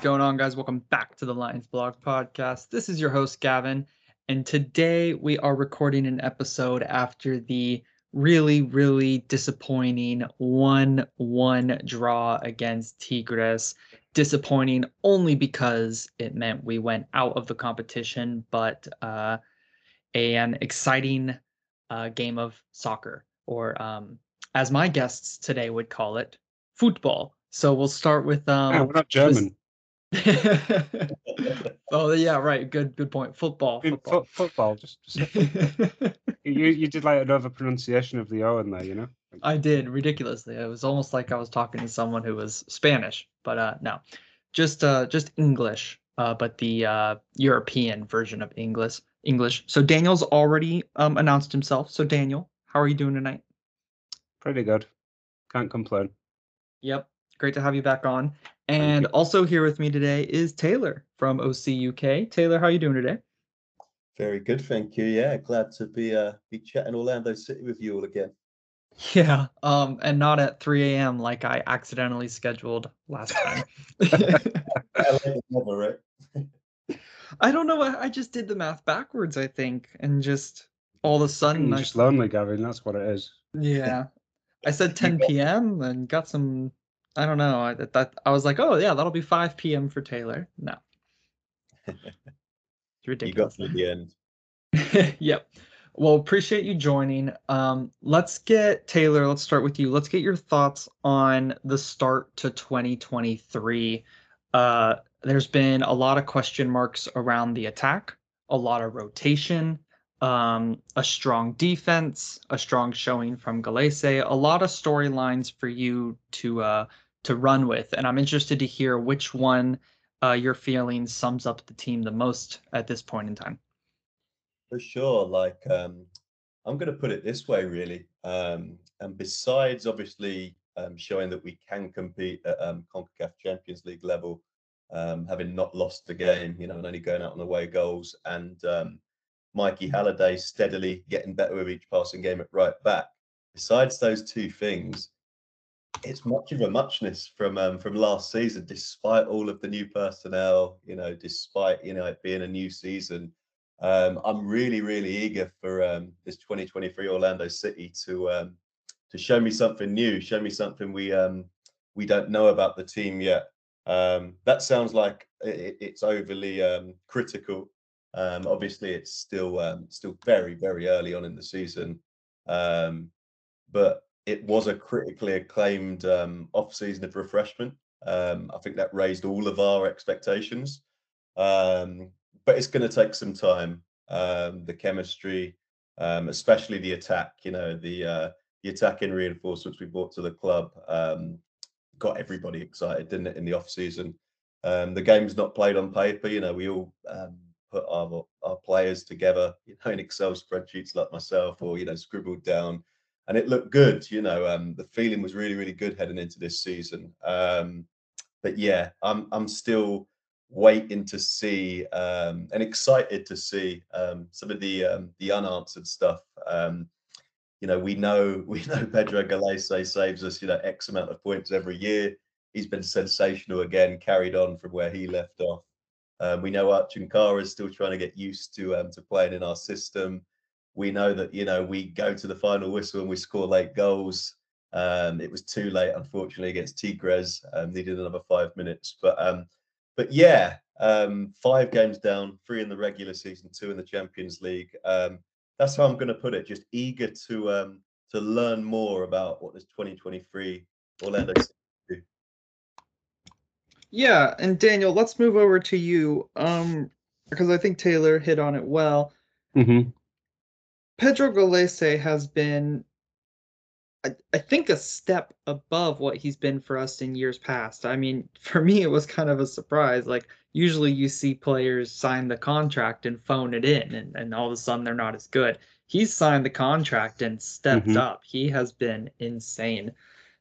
going on, guys? Welcome back to the Lions Blog Podcast. This is your host, Gavin, and today we are recording an episode after the really, really disappointing 1 1 draw against Tigres. Disappointing only because it meant we went out of the competition, but uh, an exciting uh, game of soccer, or um, as my guests today would call it, football. So we'll start with um, Yeah, we're not German. oh yeah, right. Good, good point. Football. Football. fo- football, just, just you you did like another pronunciation of the O in there, you know. Like, I did ridiculously. It was almost like I was talking to someone who was Spanish, but uh, no, just uh, just English. Uh, but the uh, European version of English. English. So Daniel's already um announced himself. So Daniel, how are you doing tonight? pretty good. Can't complain. Yep. Great to have you back on. You. And also here with me today is Taylor from OC UK. Taylor, how are you doing today? Very good, thank you. Yeah, glad to be uh be chatting Orlando City with you all again. Yeah, um, and not at 3 a.m. like I accidentally scheduled last time. LA is never, right? I don't know. I I just did the math backwards, I think, and just all of a sudden, You're I, just lonely, Gavin. That's what it is. yeah, I said 10 p.m. and got some. I don't know. I that, that I was like, oh yeah, that'll be 5 p.m. for Taylor. No, it's You got to the end. yep. Well, appreciate you joining. Um, let's get Taylor. Let's start with you. Let's get your thoughts on the start to 2023. Uh, there's been a lot of question marks around the attack, a lot of rotation, um, a strong defense, a strong showing from Gallese, a lot of storylines for you to uh, to run with. And I'm interested to hear which one uh, you're feeling sums up the team the most at this point in time. For sure. Like um I'm gonna put it this way really. Um and besides obviously um showing that we can compete at um CONCACAF Champions League level, um having not lost the game, you know, and only going out on away goals and um Mikey Halliday steadily getting better with each passing game at right back. Besides those two things, it's much of a muchness from um, from last season, despite all of the new personnel. You know, despite you know it being a new season, um, I'm really really eager for um, this 2023 Orlando City to um, to show me something new, show me something we um, we don't know about the team yet. Um, that sounds like it, it's overly um, critical. Um, obviously, it's still um, still very very early on in the season, um, but it was a critically acclaimed um, off season of refreshment. Um, I think that raised all of our expectations, um, but it's going to take some time. The chemistry, especially the attack, you know, the uh, the attacking reinforcements we brought to the club, got everybody excited, didn't it? In the off season, um, the game's not played on paper. You know, we all um, put our our players together, you know, in Excel spreadsheets like myself, or you know, scribbled down and it looked good. You know, um, the feeling was really, really good heading into this season. Um, but yeah, I'm I'm still waiting to see um, and excited to see um, some of the um, the unanswered stuff. Um, you know, we know we know Pedro Gallese saves us, you know, X amount of points every year. He's been sensational again, carried on from where he left off. Um, we know Ercan Kara is still trying to get used to um, to playing in our system we know that you know we go to the final whistle and we score late goals. Um, it was too late, unfortunately, against Tigres. Um, needed another five minutes, but um, but yeah, um, five games down, three in the regular season, two in the Champions League. Um, that's how I'm going to put it. Just eager to to learn more about what this 2023 Orlando. City. Yeah, and Daniel, let's move over to you. Um, because I think Taylor hit on it well. Mm-hmm. Pedro Gallese has been, I, I think, a step above what he's been for us in years past. I mean, for me, it was kind of a surprise. Like, usually you see players sign the contract and phone it in, and, and all of a sudden they're not as good. he's signed the contract and stepped Mhm. up. He has been insane.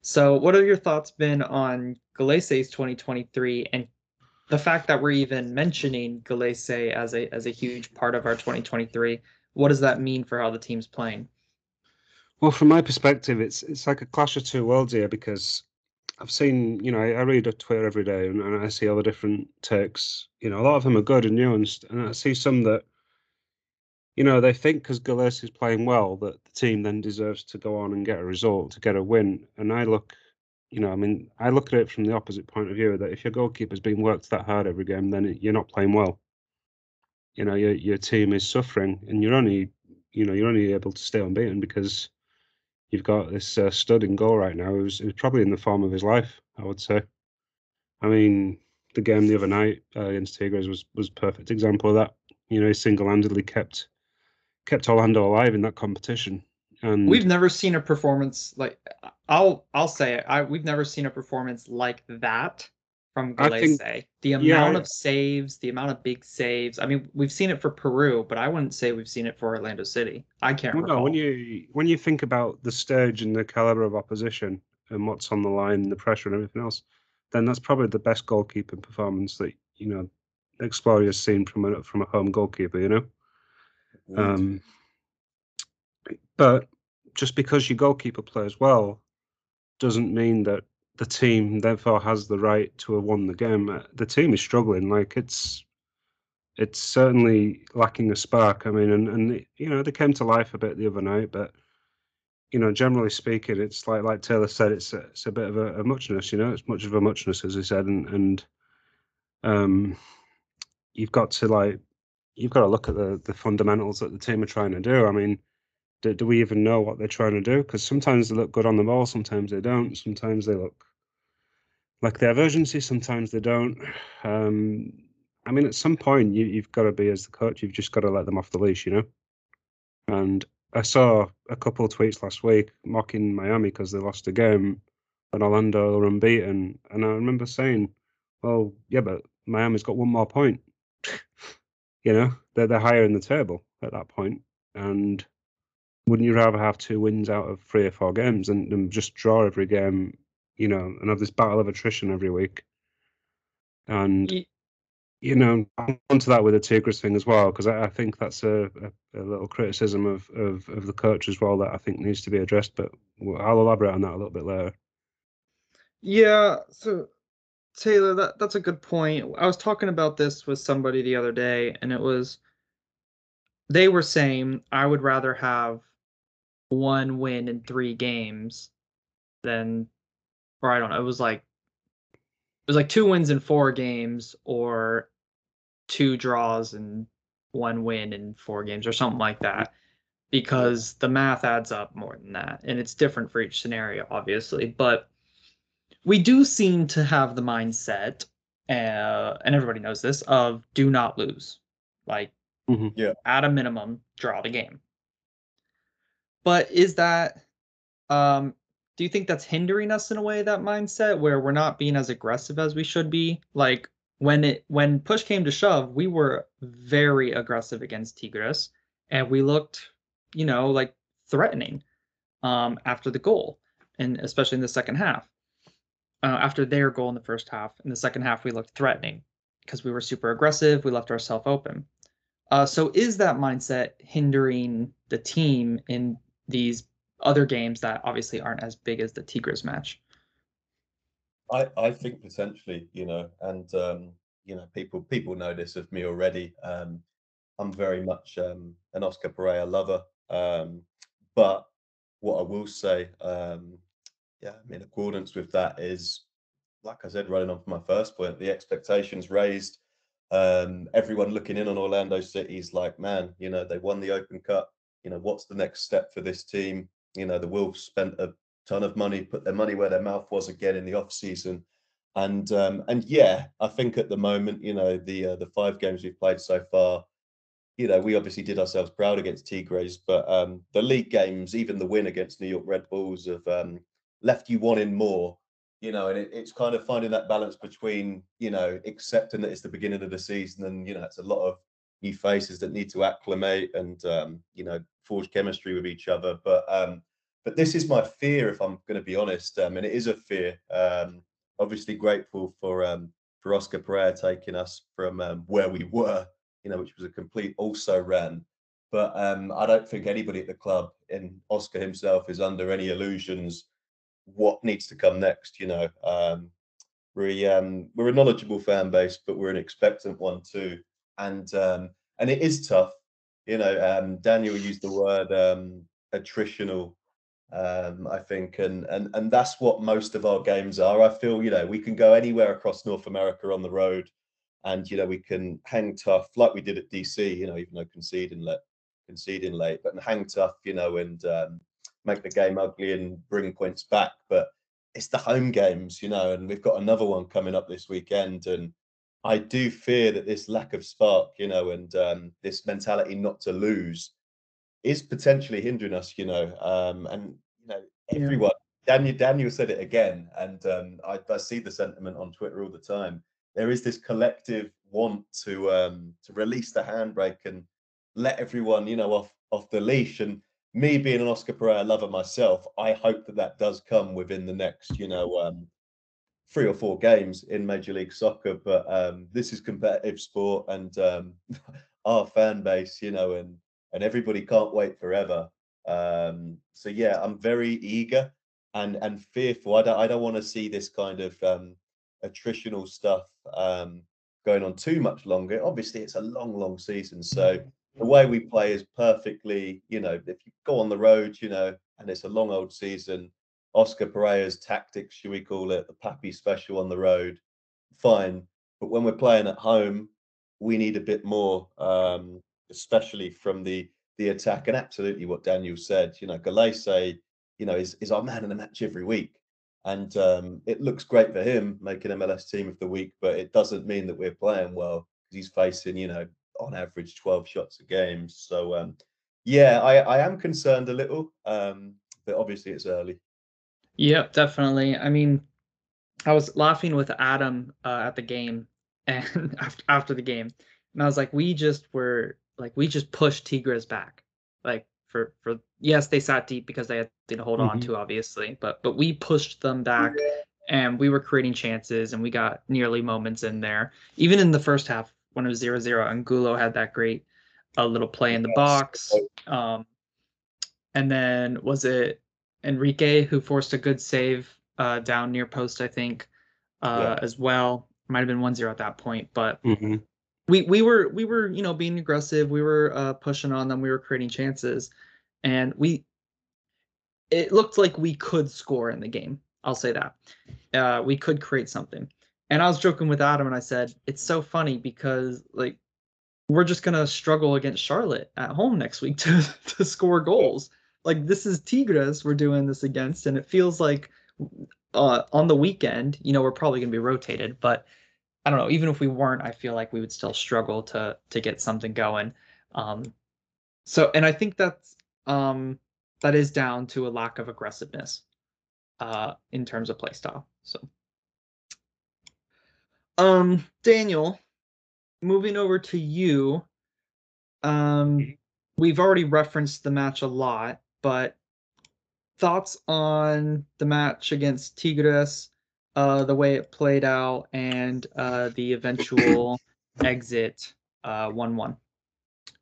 So, what have your thoughts been on Gallese's 2023 and the fact that we're even mentioning Gallese as a as a huge part of our 2023? What does that mean for how the team's playing? Well, from my perspective, it's it's like a clash of two worlds here because I've seen, you know, I, I read a Twitter every day and, and I see all the different takes. You know, a lot of them are good and nuanced, and I see some that, you know, they think because Gallese is playing well that the team then deserves to go on and get a result, to get a win. And I look, you know, I mean, I look at it from the opposite point of view that if your goalkeeper's being worked that hard every game, then you're not playing well. You know, your your team is suffering, and you're only, you know, you're only able to stay unbeaten because you've got this uh, stud in goal right now who's, probably in the form of his life, I would say. I mean, the game the other night uh, against Tigres was was perfect example of that. You know, he single-handedly kept kept Orlando alive in that competition. And We've never seen a performance like I'll I'll say it. I we've never seen a performance like that from think- the amount yeah, of saves, the amount of big saves. I mean, we've seen it for Peru, but I wouldn't say we've seen it for Orlando City. I can't recall. no, when you when you think about the stage and the caliber of opposition and what's on the line the pressure and everything else, then that's probably the best goalkeeping performance that you know Exploria has seen from a from a home goalkeeper. You know. Um, but just because your goalkeeper plays well doesn't mean that the team therefore has the right to have won the game. Uh, The team is struggling. Like it's it's certainly lacking a spark. I mean, and and you know they came to life a bit the other night, but you know generally speaking, it's like like Taylor said, it's a, it's a bit of a, a muchness. You know, it's much of a muchness as he said, and and um, you've got to like you've got to look at the the fundamentals that the team are trying to do. I mean, do, do we even know what they're trying to do? Because sometimes they look good on the ball, sometimes they don't. Sometimes they look like they have urgency, sometimes they don't. Um, I mean, at some point, you, you've got to be as the coach. You've just got to let them off the leash, you know. And I saw a couple of tweets last week mocking Miami because they lost a game, and Orlando are unbeaten. And I remember saying, "Well, yeah, but Miami's got one more point." you know, they're they're higher in the table at that point, and wouldn't you rather have two wins out of three or four games and, and just draw every game, you know, and have this battle of attrition every week? And you know, I'm onto that with the Tigres thing as well because I, I think that's a, a, a little criticism of, of of the coach as well that I think needs to be addressed. But I'll elaborate on that a little bit later. Yeah, so Taylor, that that's a good point. I was talking about this with somebody the other day, and it was they were saying I would rather have one win in three games then, or I don't know, it was like it was like two wins in four games or two draws and one win in four games or something like that because the math adds up more than that and it's different for each scenario obviously but we do seem to have the mindset uh, and everybody knows this of do not lose like Mhm. Yeah. at a minimum draw the game but is that um do you think that's hindering us in a way that mindset where we're not being as aggressive as we should be? Like when it when push came to shove we were very aggressive against tigres and we looked you know like threatening um after the goal and especially in the second half. Uh, after their goal in the first half in the second half we looked threatening because we were super aggressive we left ourselves open. Uh, so is that mindset hindering the team in these other games that obviously aren't as big as the Tigres match? I, I think potentially, you know, and um, you know, people people know this of me already. Um, I'm very much um, an Oscar Pareja lover, um, but what I will say, um, yeah, in accordance with that is, like I said, running on from my first point, the expectations raised. Um, everyone looking in on Orlando City is like, man, you know, they won the Open Cup. You know, what's the next step for this team? You know, the Wolves spent a ton of money, put their money where their mouth was again in the off season, and um, and yeah, I think at the moment, you know, the uh, the five games we've played so far, you know, we obviously did ourselves proud against Tigres, but um, the league games, even the win against New York Red Bulls, have um, left you wanting more. You know, and it, it's kind of finding that balance between, you know, accepting that it's the beginning of the season and, you know, it's a lot of new faces that need to acclimate and um, you know forge chemistry with each other. But um, but this is my fear, if I'm going to be honest, um, and it is a fear. Um, obviously, grateful for um, for Oscar Pareja taking us from um, where we were, you know, which was a complete also ran. But um, I don't think anybody at the club, and Oscar himself, is under any illusions what needs to come next. You know, um, we um, we're a knowledgeable fan base, but we're an expectant one too, and um, and it is tough. You know, um, Daniel used the word um, attritional um, I think, and and and that's what most of our games are. I feel you know we can go anywhere across North America on the road, and you know we can hang tough like we did at DC. You know, even though conceding late, conceding late, but hang tough. You know, and um, make the game ugly and bring points back. But it's the home games, you know, and we've got another one coming up this weekend, and I do fear that this lack of spark, you know, and um, this mentality not to lose is potentially hindering us, you know. Um, and you know, everyone, yeah. Daniel Daniel said it again, and um, I, I, see the sentiment on Twitter all the time. There is this collective want to um, to release the handbrake and let everyone, you know, off off the leash. And me being an Oscar Pareja lover myself, I hope that that does come within the next, you know, um, three or four games in Major League Soccer. But um, this is competitive sport, and um, our fan base, you know, and and everybody can't wait forever. Um, so yeah, I'm very eager and and fearful. I don't I don't want to see this kind of um, attritional stuff um, going on too much longer. Obviously, it's a long, long season, so the way we play is perfectly. You know, if you go on the road, you know, and it's a long old season. Oscar Pareja's tactics, should we call it, the Pappy special on the road, fine. But when we're playing at home, we need a bit more, um, especially from the the attack. And absolutely what Daniel said, you know, Gallese, you know, is, is our man in the match every week. And um, it looks great for him making MLS team of the week, but it doesn't mean that we're playing well because he's facing, you know, on average 12 shots a game. So, um, yeah, I, I am concerned a little, um, but obviously it's early. Yep, definitely. I mean, I was laughing with Adam uh, at the game and after, after the game, and I was like, we just were like we just pushed Tigres back. Like for for yes, they sat deep because they had to hold mm-hmm. on to obviously, but but we pushed them back and we were creating chances and we got nearly moments in there. Even in the first half when it was 0-0 and Gulo had that great a uh, little play in the box. Um and then was it Enrique who forced a good save uh, down near post, I think, uh, yeah. as well. Might have been 1-0 at that point, but mm-hmm. we we were we were you know being aggressive. We were uh, pushing on them. We were creating chances. And we it looked like we could score in the game. I'll say that. Uh, we could create something. And i was joking with adam and i said it's so funny because like we're just gonna struggle against charlotte at home next week to to score goals like this is tigres we're doing this against and it feels like uh, on the weekend you know we're probably gonna be rotated but I don't know. Even if we weren't, I feel like we would still struggle to to get something going. Um, so, and I think that's um, that is down to a lack of aggressiveness uh, in terms of play style. So, um, Daniel, moving over to you. Um, we've already referenced the match a lot, but thoughts on the match against Tigres? uh, the way it played out and uh, the eventual exit uh, one one.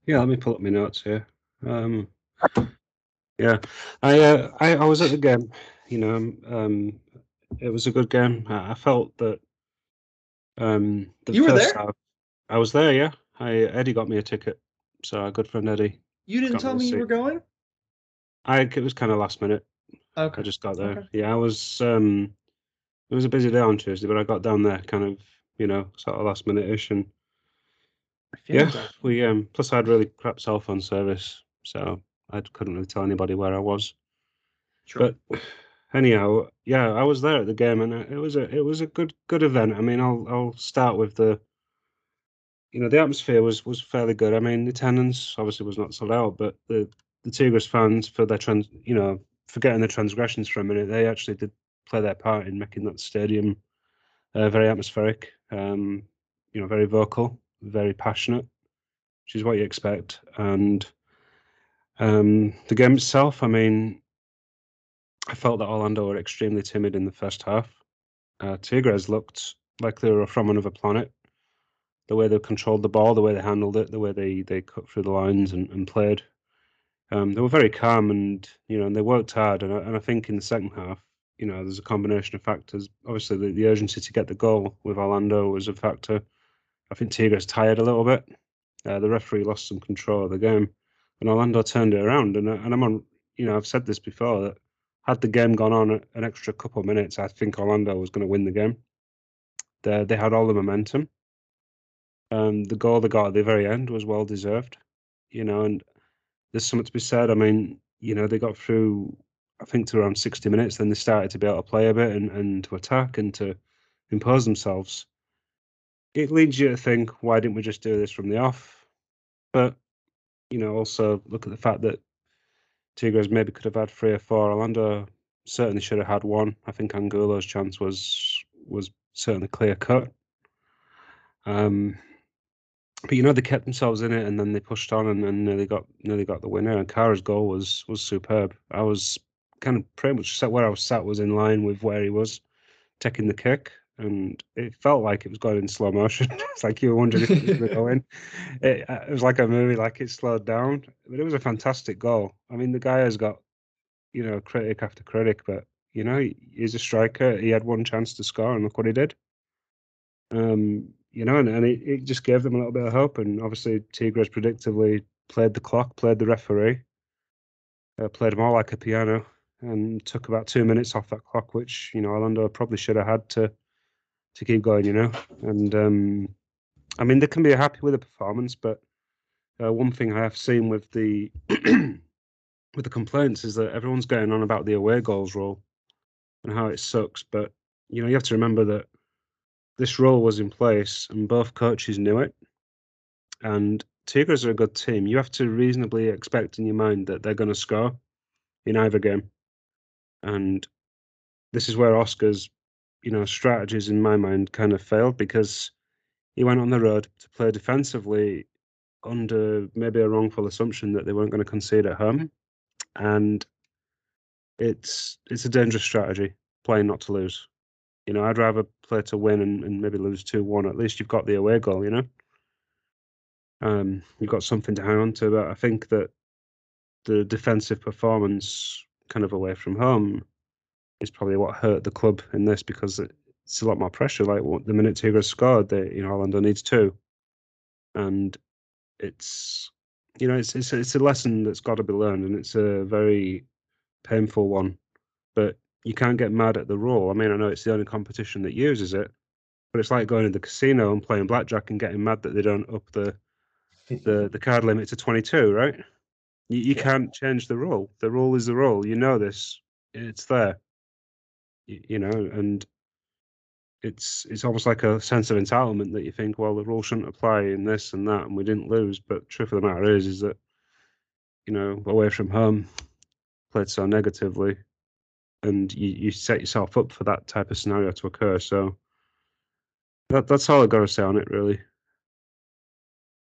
Yeah, let me pull up my notes here. Um, yeah, I, uh, I I was at the game. You know, um, um it was a good game. I, I felt that. Um, the you were there. Half, I was there. Yeah, I Eddie got me a ticket, so a good friend Eddie. You didn't tell me you were going. I it was kind of last minute. Okay. I just got there. Okay. Yeah, I was. Um, it was a busy day on Tuesday, but I got down there kind of, you know, sort of last minute ish, and yeah, we um. Plus, I had really crap cell phone service, so I couldn't really tell anybody where I was. Sure. But anyhow, yeah, I was there at the game, and it was a it was a good good event. I mean, I'll I'll start with the. You know, the atmosphere was was fairly good. I mean, the attendance obviously was not sold out, but the the Tigres fans for their trans, you know, forgetting the transgressions for a minute, they actually did play their part in making that stadium uh, very atmospheric. Um, you know, very vocal, very passionate. which is what you expect. And um, the game itself, I mean, I felt that Orlando were extremely timid in the first half. Uh, Tigres looked like they were from another planet. The way they controlled the ball, the way they handled it, the way they, they cut through the lines and, and played. Um, they were very calm and you know and they worked hard. And I, and I think in the second half, you know, there's a combination of factors. Obviously, the, the urgency to get the goal with Orlando was a factor. I think Tigres tired a little bit. Uh, the referee lost some control of the game, and Orlando turned it around. And, and I'm on, you know, I've said this before that had the game gone on an extra couple of minutes, I think Orlando was going to win the game. They they had all the momentum. Um, the goal they got at the very end was well deserved, you know, and there's something to be said. I mean, you know, they got through, I think, to around 60 minutes, then they started to be able to play a bit and, and to attack and to impose themselves. It leads you to think, why didn't we just do this from the off? But, you know, also look at the fact that Tigres maybe could have had three or four. Orlando certainly should have had one. I think Angulo's chance was was certainly clear cut. Um, but you know they kept themselves in it, and then they pushed on, and, and nearly got nearly got the winner. And Kara's goal was was superb. I was kind of pretty much where I was sat was in line with where he was taking the kick, and it felt like it was going in slow motion. it's like you were wondering if it was going. It, uh, it was like a movie, like it slowed down. But it was a fantastic goal. I mean, the guy has got you know critic after critic, but you know he, he's a striker. He had one chance to score, and look what he did. Um, you know, and, and it, it just gave them a little bit of hope. And obviously, Tigres predictably played the clock, played the referee, uh, played all like a piano, and took about two minutes off that clock, which you know Orlando probably should have had to to keep going. You know, and um, I mean they can be happy with the performance, but uh, one thing I have seen with the with the complaints is that everyone's going on about the away goals rule and how it sucks. But you know, you have to remember that this role was in place and both coaches knew it. And Tigres are a good team. You have to reasonably expect in your mind that they're going to score in either game. And this is where Oscar's, you know, strategies in my mind kind of failed because he went on the road to play defensively under maybe a wrongful assumption that they weren't going to concede at home. Mm-hmm. And it's it's a dangerous strategy, playing not to lose. You know, I'd rather play to win and, and maybe lose two one. At least you've got the away goal. You know, um, you've got something to hang on to. But I think that the defensive performance, kind of away from home, is probably what hurt the club in this because it's a lot more pressure. Like the minute Tigres scored, they you know Orlando needs two, and it's you know it's it's it's a lesson that's got to be learned, and it's a very painful one. But you can't get mad at the rule. I mean, I know it's the only competition that uses it, but it's like going to the casino and playing blackjack and getting mad that they don't up the the the card limit to 22, right? You, you yeah. can't change the rule. The rule is the rule. You know this. It's there. You, you know, and it's it's almost like a sense of entitlement that you think, well, the rule shouldn't apply in this and that, and we didn't lose. But truth of the matter is, is that you know, away from home, played so negatively, and you, you set yourself up for that type of scenario to occur. So that that's all I've got to say on it, really.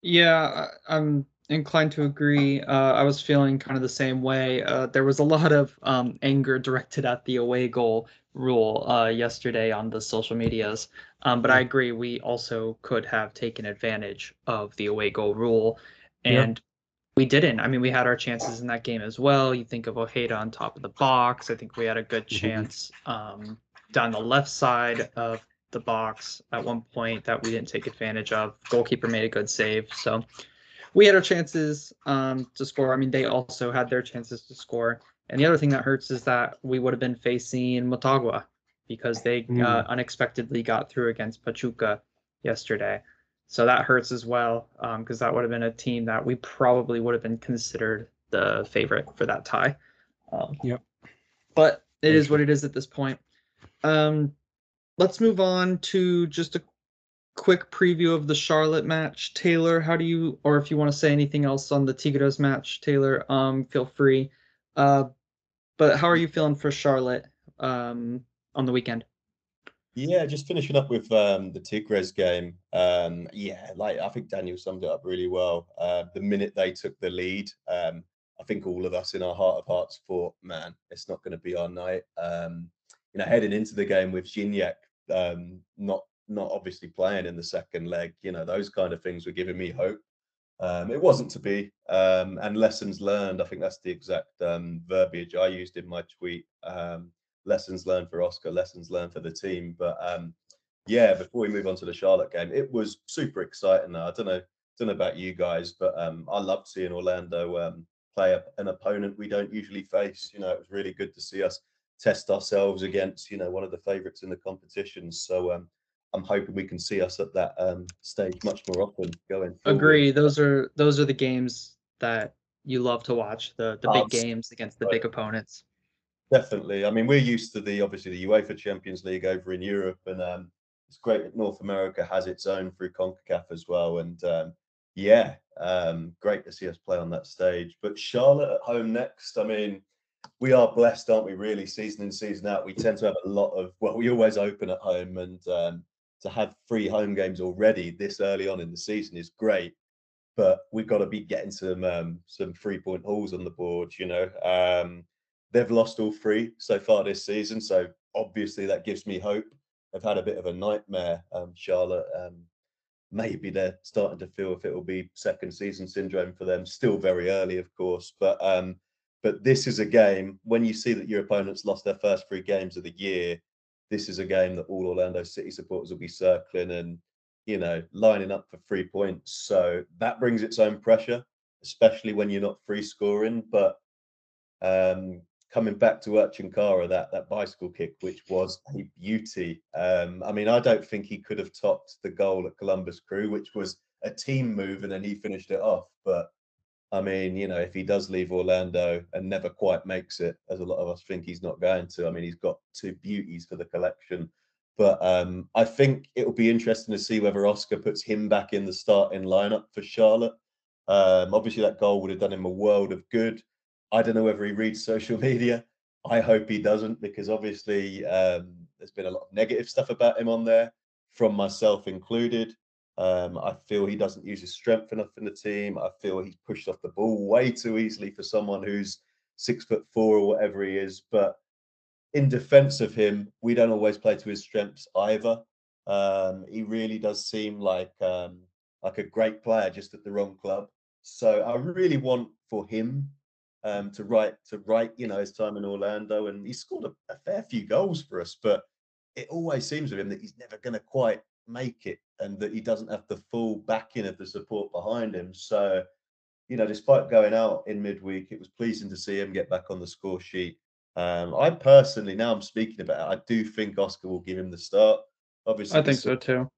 Yeah, I'm inclined to agree. Uh, I was feeling kind of the same way. Uh, there was a lot of um, anger directed at the away goal rule uh, yesterday on the social medias, um, but I agree. We also could have taken advantage of the away goal rule, and we didn't. I mean, we had our chances in that game as well. You think of Ojeda on top of the box. I think we had a good mm-hmm. chance um, down the left side of the box at one point that we didn't take advantage of. Goalkeeper made a good save. So we had our chances um, to score. I mean, they also had their chances to score. And the other thing that hurts is that we would have been facing Motagua because they mm. uh, unexpectedly got through against Pachuca yesterday. So that hurts as well because um, that would have been a team that we probably would have been considered the favorite for that tie. Um, yep. But it is what it is at this point. Um, let's move on to just a quick preview of the Charlotte match. Taylor, how do you, or if you want to say anything else on the Tigres match, Taylor, um, feel free. Uh, but how are you feeling for Charlotte um, on the weekend? Yeah, just finishing up with um, the Tigres game. Um, yeah, like I think Daniel summed it up really well. Uh, the minute they took the lead, um, I think all of us in our heart of hearts thought, man, it's not going to be our night. Um, you know, heading into the game with Gignac um, not not obviously playing in the second leg, you know, those kind of things were giving me hope. Um, it wasn't to be, and lessons learned. I think that's the exact verbiage I used in my tweet. Um, lessons learned for Oscar, lessons learned for the team. But um, yeah, before we move on to the Charlotte game, it was super exciting. I don't know, don't know about you guys, but um, I loved seeing Orlando um, play a, an opponent we don't usually face. You know, it was really good to see us test ourselves against you know one of the favourites in the competition. So um, I'm hoping we can see us at that um, stage much more often going. Forward. Agree. Those are those are the games that you love to watch. The the big games against the big opponents. Definitely. I mean, we're used to the obviously the UEFA Champions League over in Europe, and um, it's great that North America has its own through CONCACAF as well. And um, yeah, um, great to see us play on that stage. But Charlotte at home next. I mean, we are blessed, aren't we? Really, season in season out, we tend to have a lot of well, we always open at home, and um, to have three home games already this early on in the season is great. But we've got to be getting some um, some three point hauls on the board, you know. They've lost all three so far this season, so obviously that gives me hope. They've had a bit of a nightmare, um, Charlotte. Um, maybe they're starting to feel if it will be second season syndrome for them. Still very early, of course, but um, but this is a game when you see that your opponents lost their first three games of the year. This is a game that all Orlando City supporters will be circling and you know lining up for three points. So that brings its own pressure, especially when you're not free scoring. But um, coming back to Ercan Kara, that that bicycle kick, which was a beauty. Um, I mean, I don't think he could have topped the goal at Columbus Crew, which was a team move, and then he finished it off. But I mean, you know, if he does leave Orlando and never quite makes it, as a lot of us think he's not going to, I mean, he's got two beauties for the collection. But um, I think it will be interesting to see whether Oscar puts him back in the starting lineup for Charlotte. Um, obviously, that goal would have done him a world of good. I don't know whether he reads social media. I hope he doesn't because obviously um, there's been a lot of negative stuff about him on there, from myself included. Um, I feel he doesn't use his strength enough in the team. I feel he's pushed off the ball way too easily for someone who's six foot four or whatever he is. But in defense of him, we don't always play to his strengths either. Um, he really does seem like um, like a great player, just at the wrong club. So I really want for him um, to write to write you know his time in Orlando, and he scored a, a fair few goals for us. But it always seems with him that he's never going to quite make it, and that he doesn't have the full backing of the support behind him. So, you know, despite going out in midweek, it was pleasing to see him get back on the score sheet. Um, I personally, now I'm speaking about it, I do think Oscar will give him the start. Obviously, I think so too.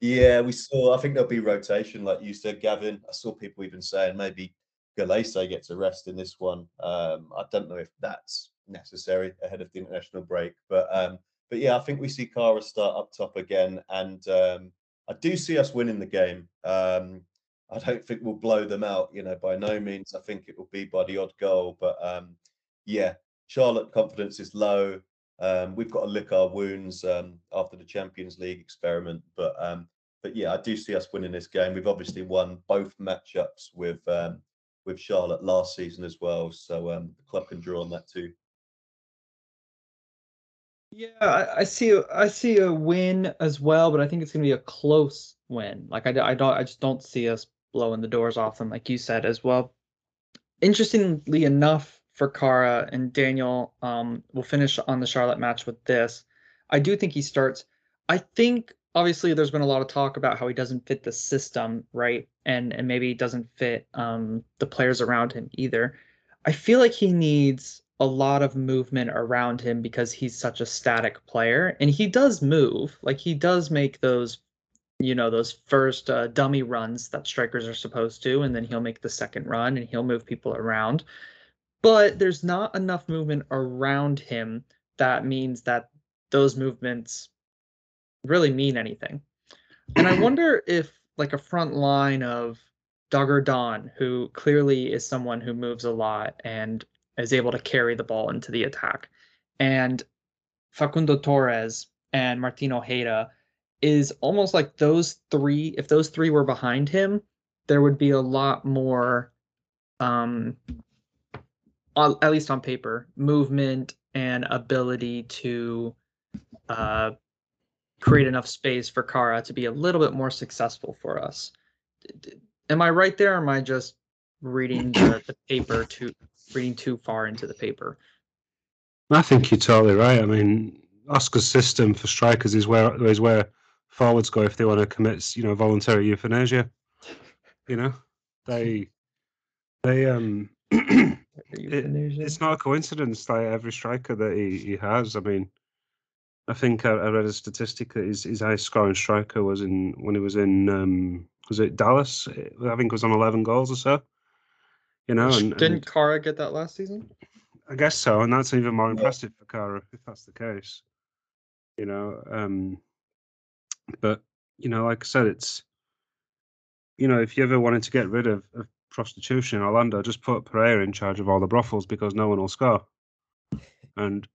Yeah, we saw. I think there'll be rotation, like you said, Gavin. I saw people even saying maybe Gallese gets a rest in this one. Um, I don't know if that's necessary ahead of the international break, but um, but yeah, I think we see Kara start up top again, and um, I do see us winning the game. Um, I don't think we'll blow them out, you know, by no means. I think it will be by the odd goal, but um, yeah, Charlotte confidence is low. Um, we've got to lick our wounds after the Champions League experiment, but but yeah, I do see us winning this game. We've obviously won both matchups with um, with Charlotte last season as well. So um, the club can draw on that too. Yeah, I, I see. I see a win as well, but I think it's going to be a close win. Like I, I don't. I just don't see us blowing the doors off them, like you said as well. Interestingly enough, for Kara and Daniel, um, we'll finish on the Charlotte match with this. I do think he starts. I think obviously there's been a lot of talk about how he doesn't fit the system, right? And and maybe he doesn't fit um, the players around him either. I feel like he needs a lot of movement around him because he's such a static player and he does move. Like he does make those you know those first uh, dummy runs that strikers are supposed to and then he'll make the second run and he'll move people around but there's not enough movement around him that means that those movements really mean anything. And I wonder if like a front line of Dagur Dan, who clearly is someone who moves a lot and is able to carry the ball into the attack, and Facundo Torres and Martino Ojeda is almost like those three. If those three were behind him, there would be a lot more, um, at least on paper, movement and ability to uh, create enough space for Kara to be a little bit more successful for us. D- d- Am I right there? Or am I just reading the, the paper too reading too far into the paper? I think you're totally right. I mean, Oscar's system for strikers is where is where forwards go if they want to commit, you know, voluntary euthanasia. You know, they they um. it, it's not a coincidence like every striker that he, he has. I mean, I think I, I read a statistic that his, his highest scoring striker was in when he was in um was it Dallas? I think it was on eleven goals or so. You know, and, Didn't and Kara get that last season? I guess so, and that's even more Yeah. impressive for Kara if that's the case. You know, um, but you know, like I said, it's you know, if you ever wanted to get rid of, of prostitution in Orlando, just put Pareja in charge of all the brothels because no one will score. And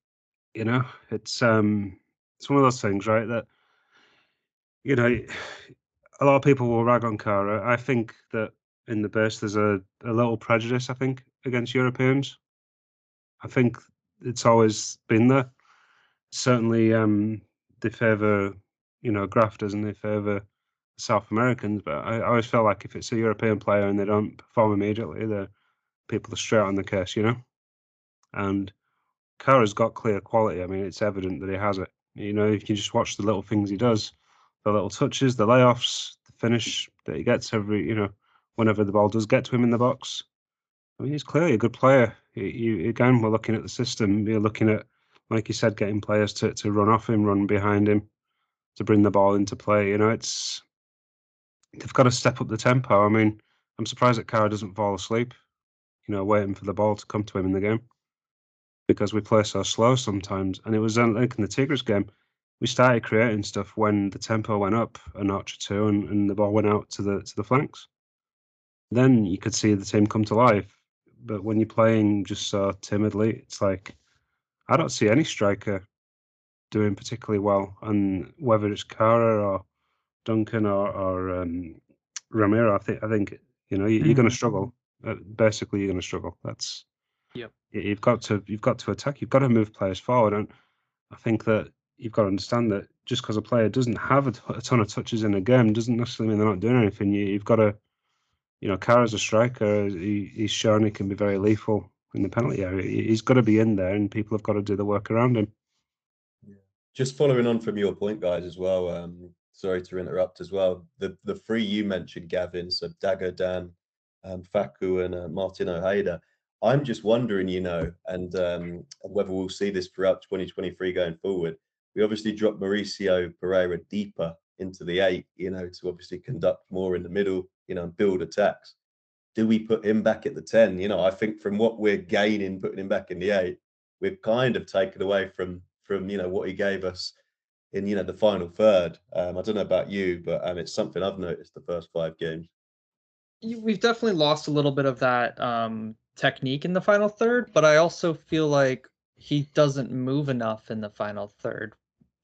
you know, it's um, it's one of those things, right? That you know, a lot of people will rag on Kara. I think that in the best there's a, a little prejudice. I think against Europeans. I think it's always been there. Certainly, um, they favour you know grafters and they favour South Americans, but I, I always feel like if it's a European player and they don't perform immediately, the people are straight on the case, you know. And Kara's got clear quality. I mean, it's evident that he has it. You know, if you just watch the little things he does, the little touches, the layoffs, the finish that he gets every, you know, whenever the ball does get to him in the box. I mean, he's clearly a good player. You, you, again, we're looking at the system. We're looking at, like you said, getting players to, to run off him, run behind him, to bring the ball into play. You know, it's they've got to step up the tempo. I mean, I'm surprised that Kara doesn't fall asleep. You know, waiting for the ball to come to him in the game because we play so slow sometimes. And it was like in the Tigres game, we started creating stuff when the tempo went up a notch or two, and, and the ball went out to the to the flanks. Then you could see the team come to life. But when you're playing just so timidly, it's like I don't see any striker doing particularly well. And whether it's Kara or Duncan or, or um, Ramiro, I think I think you know you, you're going to struggle. Uh, basically, you're going to struggle. That's Yep. You've got to you've got to attack. You've got to move players forward, and I think that you've got to understand that just because a player doesn't have a, t- a ton of touches in a game doesn't necessarily mean they're not doing anything. You, you've got to, you know, Kara's a striker. He, he's shown he can be very lethal in the penalty area. He- He's got to be in there, and people have got to do the work around him. Just following on from your point, guys, as well. Um, sorry to interrupt as well. The the three you mentioned, Gavin, so Dagur, Dan, um, Faku, and uh, Martin Ojeda. I'm just wondering, you know, and um, whether we'll see this throughout 2023 going forward. We obviously dropped Mauricio Pereyra deeper into the eight, you know, to obviously conduct more in the middle, you know, and build attacks. Do we put him back at the 10? You know, I think from what we're gaining putting him back in the eight, we've kind of taken away from from you know what he gave us in you know the final third. Um, I don't know about you, but um, it's something I've noticed the first five games. We've definitely lost a little bit of that um, technique in the final third, but I also feel like he doesn't move enough in the final third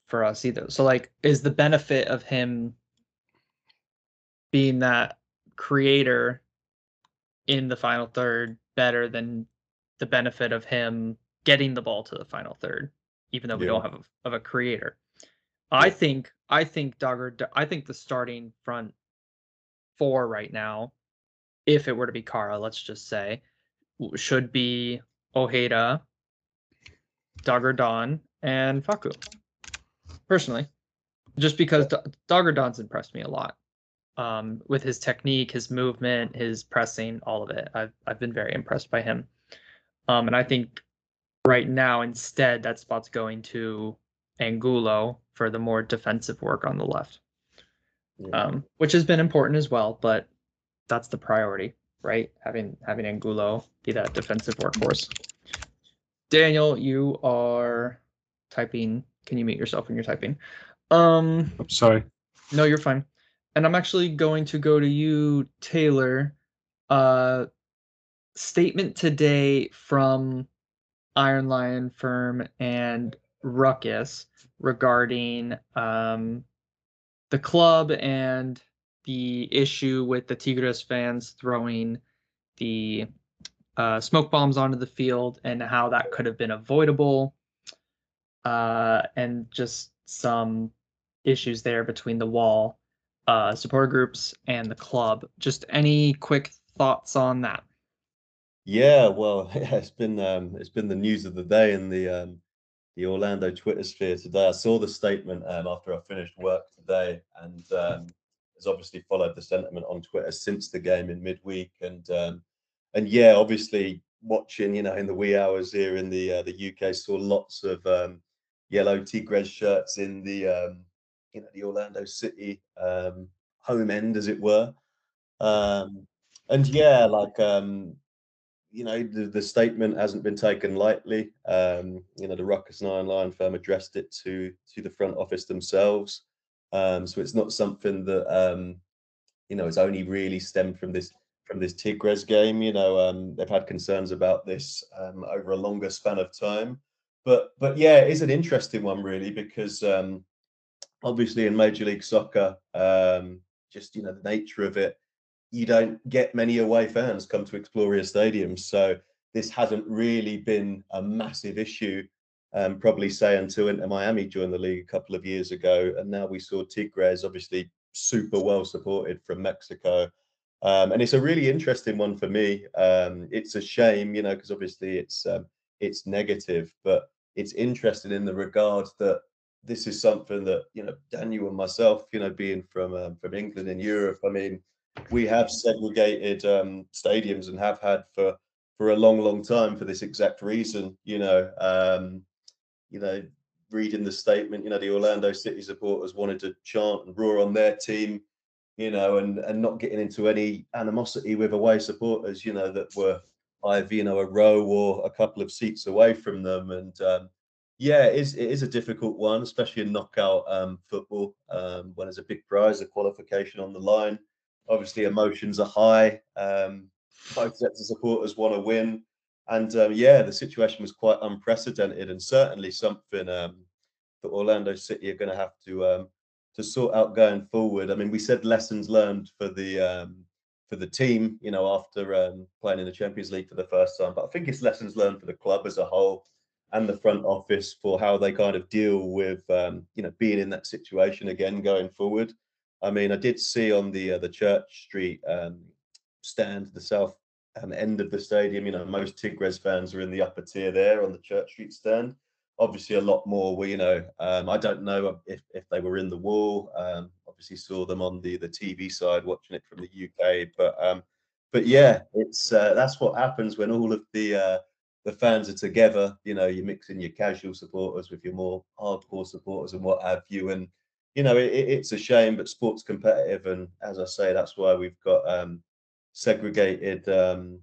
for us either. So, like, is the benefit of him being that creator in the final third better than the benefit of him getting the ball to the final third, even though we don't have a, of a creator? I think I think Dagur I think the starting front four right now, if it were to be Kara, let's just say, should be Ojeda, Dagur Dan, and Faku. Personally, just because Do- Dagur Dan's impressed me a lot um, with his technique, his movement, his pressing, all of it. I've I've been very impressed by him, um, and I think right now instead that spot's going to Angulo for the more defensive work on the left Yeah. um, which has been important as well. But that's the priority, right? Having having Angulo be that defensive workhorse. Daniel, you are typing. Can you mute yourself when you're typing? Um, I'm sorry. no, you're fine. And I'm actually going to go to you, Taylor. Uh, statement today from Iron Lion Firm and Ruckus. regarding um, the club and the issue with the Tigres fans throwing the uh, smoke bombs onto the field and how that could have been avoidable, uh, and just some issues there between the wall uh, supporter groups and the club. Just any quick thoughts on that? Yeah, well, it's been um, it's been the news of the day in the um, the Orlando Twitter sphere today. I saw the statement um, after I finished work today, and um, has obviously followed the sentiment on Twitter since the game in midweek. And um, and yeah, obviously watching, you know, in the wee hours here in the uh, the UK, saw lots of um, yellow Tigres shirts in the um, you know the Orlando City um, home end, as it were. Um, and yeah, like um, you know, the, the statement hasn't been taken lightly. Um, you know, the Ruckus Iron Lion firm addressed it to to the front office themselves. Um, so it's not something that um, you know, it's only really stemmed from this from this Tigres game. You know, um, they've had concerns about this um, over a longer span of time. But but yeah, it is an interesting one really because um, obviously in Major League Soccer, um, just you know the nature of it, you don't get many away fans come to Exploria Stadium. So this hasn't really been a massive issue. Um, probably say until Inter Miami joined the league a couple of years ago, and now we saw Tigres obviously super well supported from Mexico. Um, and it's a really interesting one for me. Um, it's a shame, you know, because obviously it's um, it's negative, but it's interesting in the regard that this is something that you know Daniel and myself, you know, being from um, from England and Europe. I mean, we have segregated um, stadiums and have had for for a long, long time for this exact reason. You know, um, you know, reading the statement, you know, the Orlando City supporters wanted to chant and roar on their team, you know, and and not getting into any animosity with away supporters, you know, that were either you know a row or a couple of seats away from them, and um, yeah, it is, it is a difficult one, especially in knockout um, football um, when there's a big prize, a qualification on the line. Obviously, emotions are high. Um, both sets of supporters want to win. And um, yeah, the situation was quite unprecedented and certainly something um, that Orlando City are going to have to um, to sort out going forward. I mean, we said lessons learned for the for the team, you know, after playing in the Champions League for the first time, but I think it's lessons learned for the club as a whole and the front office for how they kind of deal with um, you know being in that situation again going forward. I mean, I did see on the uh, the Church Street um, stand, the south um, end of the stadium. You know, most Tigres fans are in the upper tier there on the Church Street stand. Obviously, a lot more We you know, um, I don't know if, if they were in the wall. Um, obviously, saw them on the the TV side watching it from the UK, but um, but yeah, it's uh, that's what happens when all of the uh, the fans are together. You know, you're mixing your casual supporters with your more hardcore supporters and what have you. And you know, it, it's a shame, but sports competitive, and as I say, that's why we've got um, segregated um,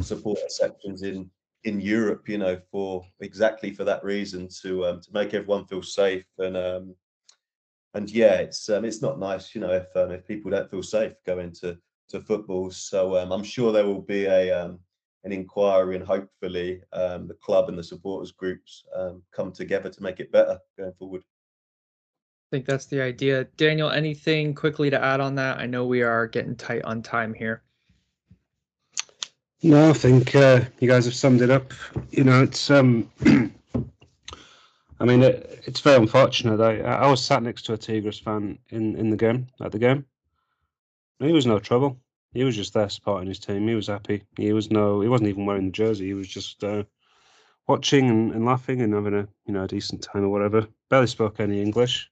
supporter sections in in Europe. You know, for exactly for that reason to um, to make everyone feel safe and um, and yeah, it's um, it's not nice, you know, if um, if people don't feel safe going to to football. So um, I'm sure there will be a um, an inquiry and hopefully um, the club and the supporters groups um, come together to make it better going forward. I think that's the idea. Daniel, anything quickly to add on that? I know we are getting tight on time here. No, I think uh, you guys have summed it up. You know, it's um, I mean, it, it's very unfortunate. I I was sat next to a Tigres fan in in the game at the game. He was no trouble he was just there supporting his team. He was happy. He was no, he wasn't even wearing the jersey. He was just uh, watching and, and, laughing and having a you know a decent time or whatever. Barely spoke any English,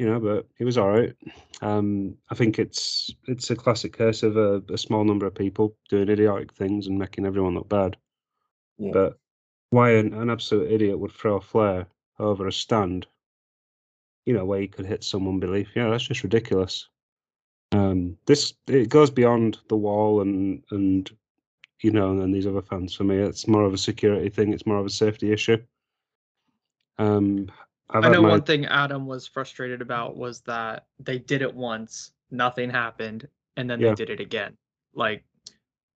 you know, but he was all right. Um, I think it's it's a classic case of a, a, small number of people doing idiotic things and making everyone look bad. Yeah. But why an, an absolute idiot would throw a flare over a stand, you know, where he could hit someone belief? Yeah, that's just ridiculous. Um, this it goes beyond the wall and and you know and these other fans. For me, it's more of a security thing. It's more of a safety issue. Um, I've i know my... one thing Adam was frustrated about was that they did it once, nothing happened, and then yeah. they did it again. Like,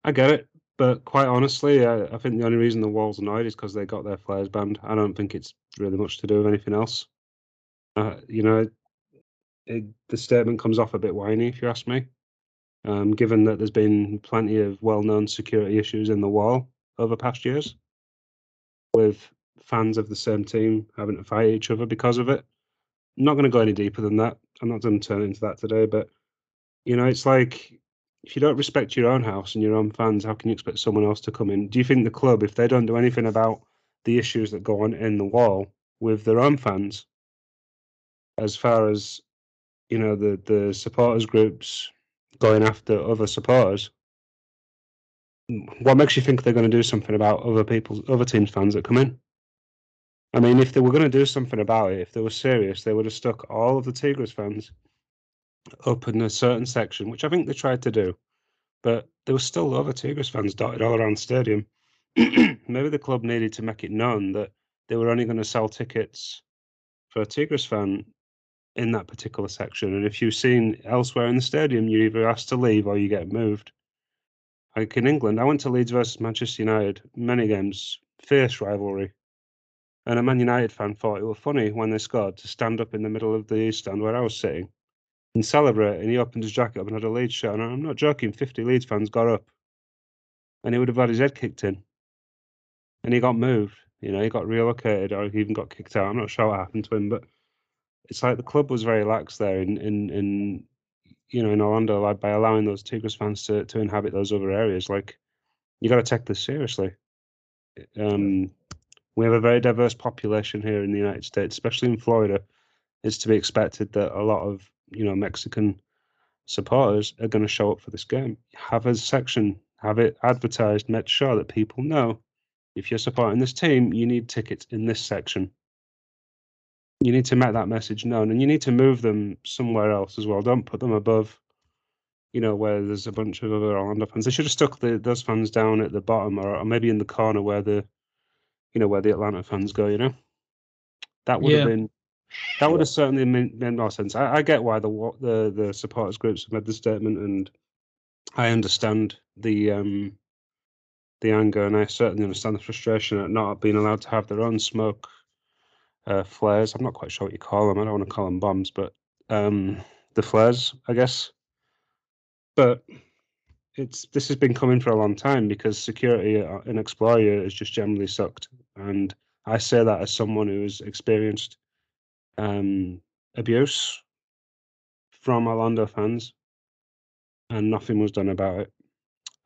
I get it, but quite honestly, I, I think the only reason the Walls annoyed is because they got their flares banned. I don't think it's really much to do with anything else. Uh, you know, it, the statement comes off a bit whiny, if you ask me. Um, given that there's been plenty of well-known security issues in the wall over past years, with fans of the same team having to fight each other because of it. I'm not going to go any deeper than that. I'm not going to turn into that today, but you know, it's like if you don't respect your own house and your own fans, how can you expect someone else to come in? Do you think the club, if they don't do anything about the issues that go on in the wall with their own fans, as far as you know, the the supporters groups going after other supporters, what makes you think they're going to do something about other people's other teams' fans that come in? I mean, if they were going to do something about it, if they were serious, they would have stuck all of the Tigres fans up in a certain section, which I think they tried to do. But there were still other Tigres fans dotted all around the stadium. Maybe the club needed to make it known that they were only going to sell tickets for a Tigres fan in that particular section. And if you've seen elsewhere in the stadium, you're either asked to leave or you get moved. Like in England, I went to Leeds versus Manchester United, many games, fierce rivalry. And a Man United fan thought it was funny when they scored to stand up in the middle of the East Stand where I was sitting and celebrate. And he opened his jacket up and had a Leeds shirt. And I'm not joking, 50 Leeds fans got up and he would have had his head kicked in. And he got moved. You know, he got relocated or he even got kicked out. I'm not sure what happened to him, but it's like the club was very lax there in in, in you know in Orlando, like by allowing those Tigres fans to to inhabit those other areas. Like you got to take this seriously. Um, we have a very diverse population here in the United States, especially in Florida. It's to be expected that a lot of you know Mexican supporters are going to show up for this game. Have a section, have it advertised, make sure that people know if you're supporting this team, you need tickets in this section. You need to make that message known, and you need to move them somewhere else as well. Don't put them above, you know, where there's a bunch of other Orlando fans. They should have stuck the, those fans down at the bottom, or, or maybe in the corner where the, you know, where the Atlanta fans go. You know, that would Yeah. have been that would have certainly made, made more sense. I, I get why the the the supporters groups have made the statement, and I understand the um the anger, and I certainly understand the frustration at not being allowed to have their own smoke uh, flares. I'm not quite sure what you call them. I don't want to call them bombs, but um the flares, I guess. But it's this has been coming for a long time because security uh, in Exploria has just generally sucked, and I say that as someone who has experienced um, abuse from Orlando fans, and nothing was done about it.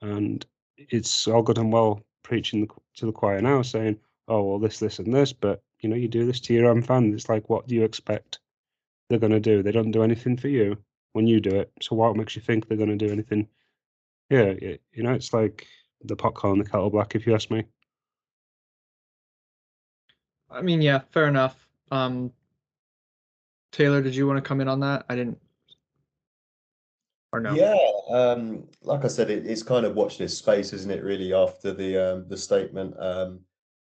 And it's all good and well preaching to the choir now, saying, "Oh, well, this, this, and this," but you know, you do this to your own fans. It's like, what do you expect they're going to do? They don't do anything for you when you do it. So what makes you think they're going to do anything? Yeah, you know, it's like the pot calling the kettle black, if you ask me. I mean, yeah, fair enough. Um, Taylor, did you want to come in on that? I didn't. Or no? Yeah, um, like I said, it, it's kind of watch this space, isn't it? Really, after the um, the statement, um,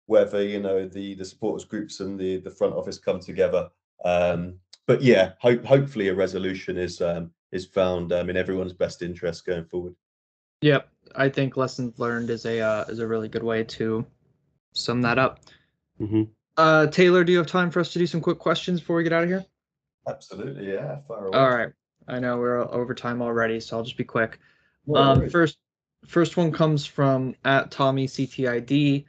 whether you know the the supporters groups and the the front office come together. Um, but yeah, hope hopefully a resolution is um, is found um, in everyone's best interest going forward. Yep. I think lessons learned is a uh, is a really good way to sum that up. hmm Uh, Taylor, do you have time for us to do some quick questions before we get out of here? Absolutely, yeah. All right. I know we're over time already, so I'll just be quick. Um, first, first one comes from at Tommy CTID.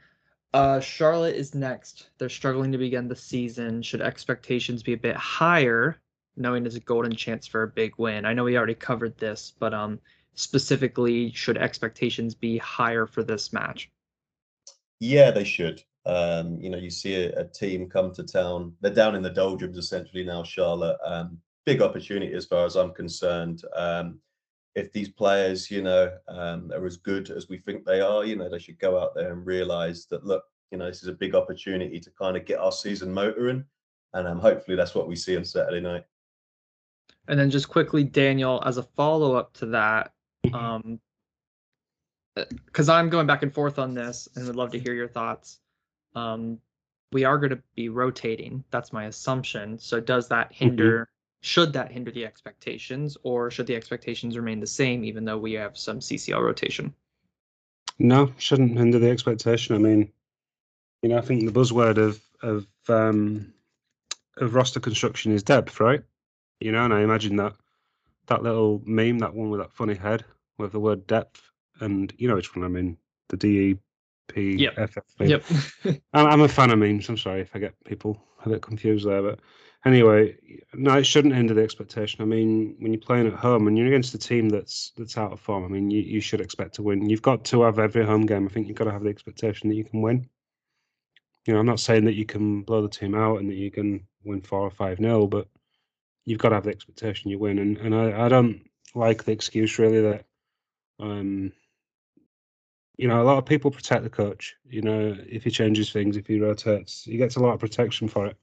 Uh, Charlotte is next. They're struggling to begin the season. Should expectations be a bit higher, knowing there's a golden chance for a big win? I know we already covered this, but um, specifically, should expectations be higher for this match? Yeah, they should. Um, you know, you see a, a team come to town. They're down in the doldrums essentially now, Charlotte. Um, big opportunity as far as I'm concerned. Um, if these players, you know, um, are as good as we think they are, you know, they should go out there and realize that, look, you know, this is a big opportunity to kind of get our season motoring. And um, hopefully that's what we see on Saturday night. And then just quickly, Daniel, as a follow up to that, um, because I'm going back and forth on this and would love to hear your thoughts. Um, we are going to be rotating. That's my assumption. So does that hinder? Should that hinder the expectations, or should the expectations remain the same, even though we have some CCL rotation? No, shouldn't hinder the expectation. I mean, you know, I think the buzzword of of um, of roster construction is depth, right? You know, and I imagine that that little meme, that one with that funny head with the word depth, and you know which one I mean, the D E P Yep. Yep. I'm, I'm a fan of memes. I'm sorry if I get people a bit confused there, but anyway, no, it shouldn't hinder the expectation. I mean, when you're playing at home and you're against a team that's that's out of form, I mean, you, you should expect to win. You've got to have every home game. I think you've got to have the expectation that you can win. You know, I'm not saying that you can blow the team out and that you can win four or five nil, but you've got to have the expectation you win. And and I, I don't like the excuse really that um you know, a lot of people protect the coach. You know, if he changes things, if he rotates, he gets a lot of protection for it.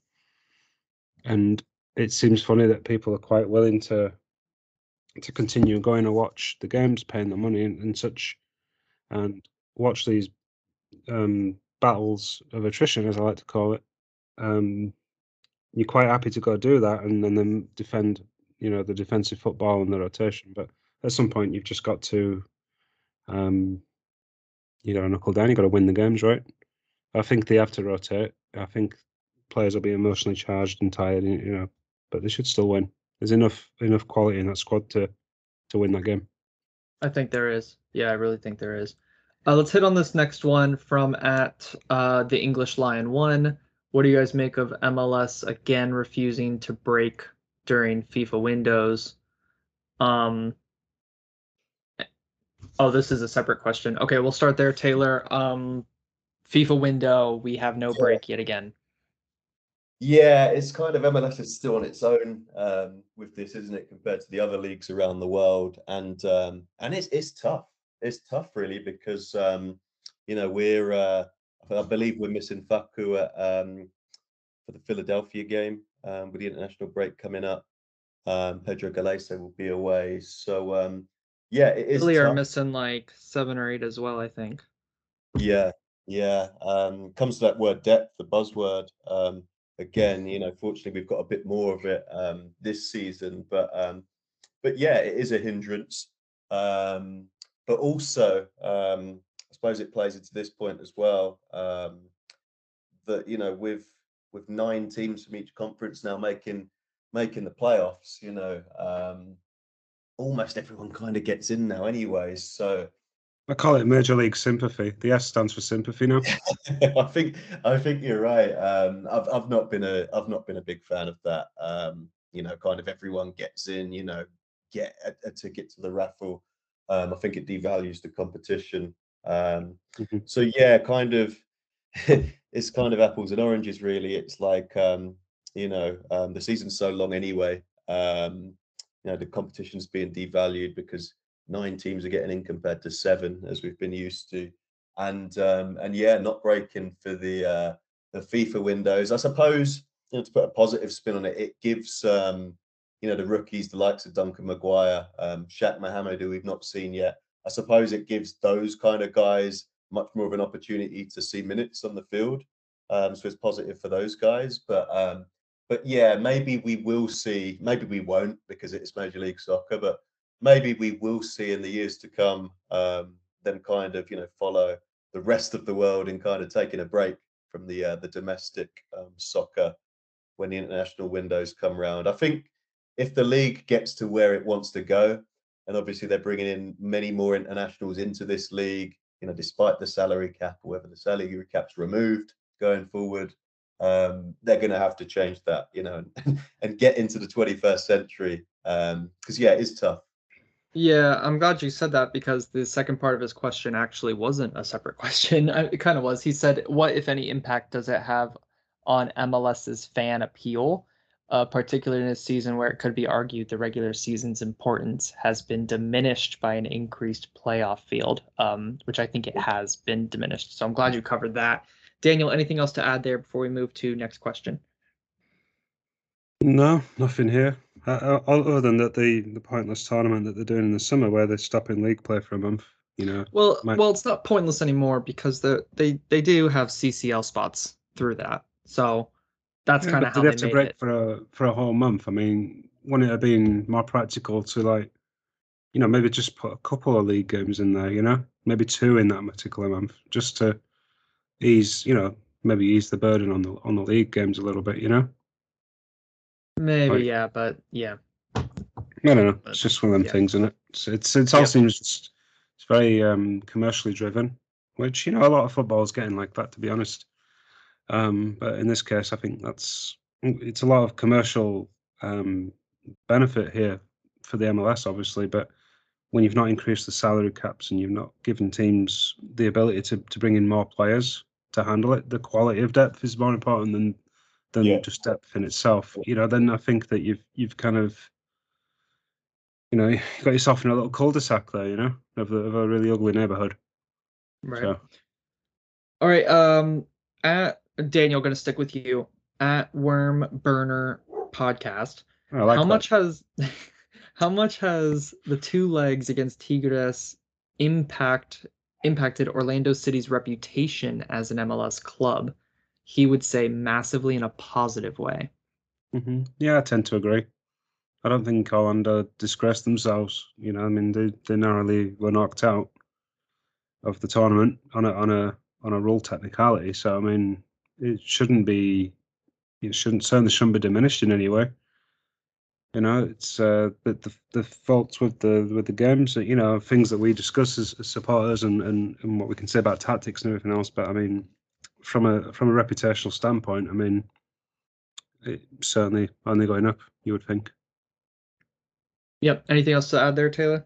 And it seems funny that people are quite willing to to continue going to watch the games, paying the money and, and such, and watch these um, battles of attrition, as I like to call it. Um, you're quite happy to go do that and, and then defend, you know, the defensive football and the rotation. But at some point, you've just got to um, you got to knuckle down. You got to win the games, right? I think they have to rotate. I think players will be emotionally charged and tired, you know, but they should still win. There's enough enough quality in that squad to to win that game. I think there is. Yeah, I really think there is. Uh, let's hit on this next one from at uh, the English Lion One. What do you guys make of MLS again refusing to break during FIFA windows? Um. Oh, this is a separate question. Okay, we'll start there, Taylor. Um, FIFA window, we have no Yeah. break yet again. Yeah, it's kind of MLS is still on its own um, with this, isn't it, compared to the other leagues around the world? And um, and it's it's tough. It's tough, really, because um, you know we're uh, I believe we're missing Facu at, um, for the Philadelphia game um, with the international break coming up. Um, Pedro Gallese will be away, so um, yeah, it is. Italy are tough. missing like seven or eight as well, I think. Yeah, yeah. Um, comes to that word depth, the buzzword. Um, again, you know, fortunately we've got a bit more of it um, this season, but um, but yeah, it is a hindrance. Um, but also, um, I suppose it plays into this point as well. Um, that you know, with with nine teams from each conference now making making the playoffs, you know, um, almost everyone kind of gets in now, anyways. So. I call it Major League Sympathy. The S stands for sympathy now. I think I think you're right. Um, I've I've not been a I've not been a big fan of that. Um, you know, kind of everyone gets in. You know, get a, a ticket to the raffle. Um, I think it devalues the competition. Um, Mhm. so yeah, kind of, it's kind of apples and oranges. Really, it's like um, you know um, the season's so long anyway. Um, know, the competition's being devalued because nine teams are getting in compared to seven, as we've been used to and um, and yeah, not breaking for the uh, the FIFA windows. I suppose you know to put a positive spin on it, it gives um, you know the rookies, the likes of Duncan McGuire, um, Shaq Mohammed, who we've not seen yet. I suppose it gives those kind of guys much more of an opportunity to see minutes on the field. Um, so it's positive for those guys, but um, but yeah, maybe we will see. Maybe we won't because it's Major League Soccer, but maybe we will see in the years to come um, them kind of you know follow the rest of the world in kind of taking a break from the uh, the domestic um, soccer when the international windows come round. I think if the league gets to where it wants to go, and obviously they're bringing in many more internationals into this league, you know, despite the salary cap or whether the salary cap's removed going forward, um, they're going to have to change that, you know, and, and get into the 21st century. Because yeah, it is tough. Yeah, I'm glad you said that because the second part of his question actually wasn't a separate question. It kind of was. He said, "What, if any, impact does it have on MLS's fan appeal, uh, particularly in a season where it could be argued the regular season's importance has been diminished by an increased playoff field, um, which I think it has been diminished." So I'm glad you covered that. Daniel, anything else to add there before we move to next question? No, nothing here. Uh, uh, other than that, the the pointless tournament that they're doing in the summer, where they're stopping league play for a month. You know, Well, Might- well, it's not pointless anymore because the they they do have CCL spots through that. So that's Yeah, kind of how they they have to break it. for a for a whole month. I mean, wouldn't it have been more practical to like, you know, maybe just put a couple of league games in there. You know, maybe two in that particular month, just to ease, you know, maybe ease the burden on the on the league games a little bit. You know. Maybe, Like- yeah, but yeah. I don't know. But, It's just one of them yeah. things, isn't it? It's it's, it's all Yep. seems just it's very um, commercially driven, which you know a lot of football is getting like that, to be honest. Um, but in this case, I think that's it's a lot of commercial um, benefit here for the MLS, obviously. But when you've not increased the salary caps and you've not given teams the ability to, to bring in more players to handle it, the quality of depth is more important than than Yeah. just depth in itself. You know, then I think that you've you've kind of you know, you got yourself in a little cul-de-sac there, you know, of, a- of a really ugly neighborhood. Right. So All right. Um, at Daniel, going to stick with you at Worm Burner Podcast. I like how that. much has how much has the two legs against Tigres impact impacted Orlando City's reputation as an MLS club? He would say massively in a positive way. hmm Yeah, I tend to agree. I don't think Orlando disgraced themselves. You know, I mean, they, they narrowly were knocked out of the tournament on a on a on a rule technicality. So I mean, it shouldn't be, it shouldn't certainly shouldn't be diminished in any way. You know, it's uh, the, the the faults with the with the games. You know, things that we discuss as, as supporters and, and and what we can say about tactics and everything else. But I mean, from a from a reputational standpoint, I mean, it certainly only going up. You would think. Yep. Anything else to add there, Taylor?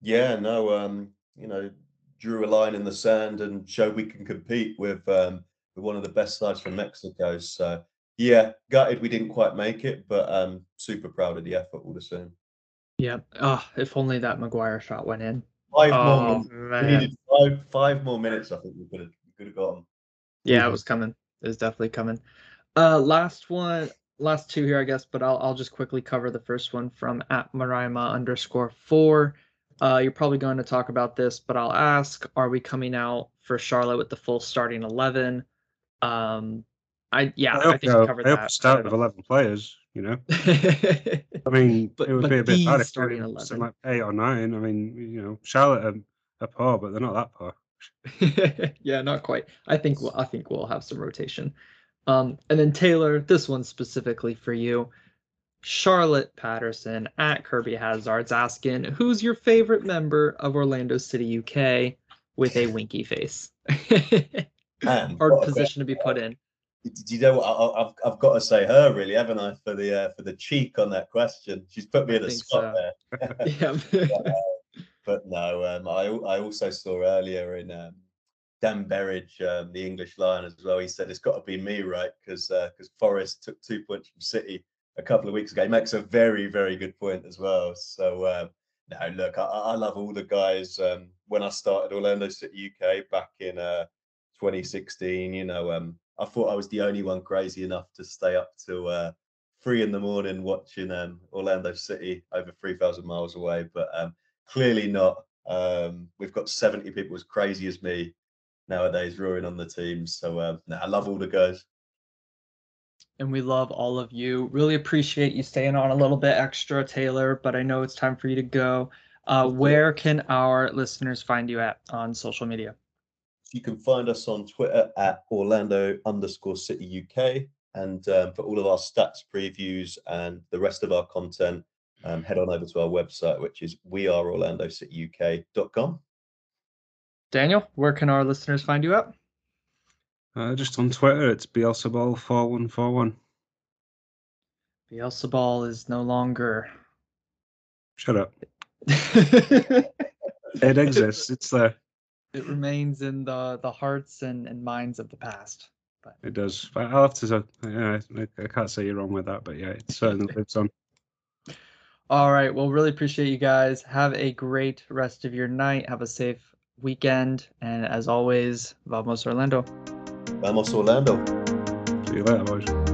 Yeah, no, um, you know, drew a line in the sand and showed we can compete with um, with one of the best sides from Mexico. So yeah, gutted we didn't quite make it, but um, super proud of the effort all the same. Yeah. Oh, if only that McGuire shot went in. Five more Oh minutes. We needed five five more minutes. I think we could have could have got 'em. Yeah, it was coming. It was definitely coming. Uh, last one, last two here, I guess, but I'll I'll just quickly cover the first one from at Marima underscore four. Uh, you're probably going to talk about this, but I'll ask: Are we coming out for Charlotte with the full starting eleven? Um, I yeah, I I, hope, think uh, we covered I hope that. start with eleven players. You know. I mean, But- it would be a bit the bad if starting we 11. something like eight or nine. I mean, you know, Charlotte are, are poor, but they're not that poor. yeah, not quite. I think we'll, I think we'll have some rotation. Um, and then Taylor, this one's specifically for you. Charlotte Patterson at Kirby Hazard's asking, "Who's your favorite member of Orlando City, UK?" With a winky face. Man, Hard what a position to be put in. Do you know what? I, I- I've I've got to say her really, haven't I? For the uh, for the cheek on that question, she's put me I in a spot so. there. Yeah. but no, um, I I also saw earlier in um, Dan Berridge, um, the English Lion as well. He said it's got to be me, right? Because because Forest took two points from City a couple of weeks ago. He makes a very very good point as well. So um, no, look, I, I I love all the guys. Um, when I started Orlando City UK back in uh, 2016, you know, um, I thought I was the only one crazy enough to stay up till uh, three in the morning watching um, Orlando City over 3,000 miles away. But um, clearly not. Um, we've got 70 people as crazy as me nowadays rowing on the team. So um, nah, I love all the guys. and we love all of you. Really appreciate you staying on a little bit extra, Taylor. But I know it's time for you to go. Uh, where can our listeners find you at on social media? You can find us on Twitter at Orlando underscore City UK. And um, for all of our stats previews and the rest of our content, um, head on over to our website, which is weareorlandocityuk.com. Daniel, where can our listeners find you at? Uh, just on Twitter, it's Bielsaball four one four one. Bielsaball is no longer. Shut up. it It exists. It's there. Remains in the the hearts and, and minds of the past. It does. I'll have to. Yeah, I, I can't say you're wrong with that, but yeah, it certainly lives on. All right. Well, really appreciate you guys. Have a great rest of your night. Have a safe weekend. And as always, vamos Orlando. Vamos Orlando. See you later, boys.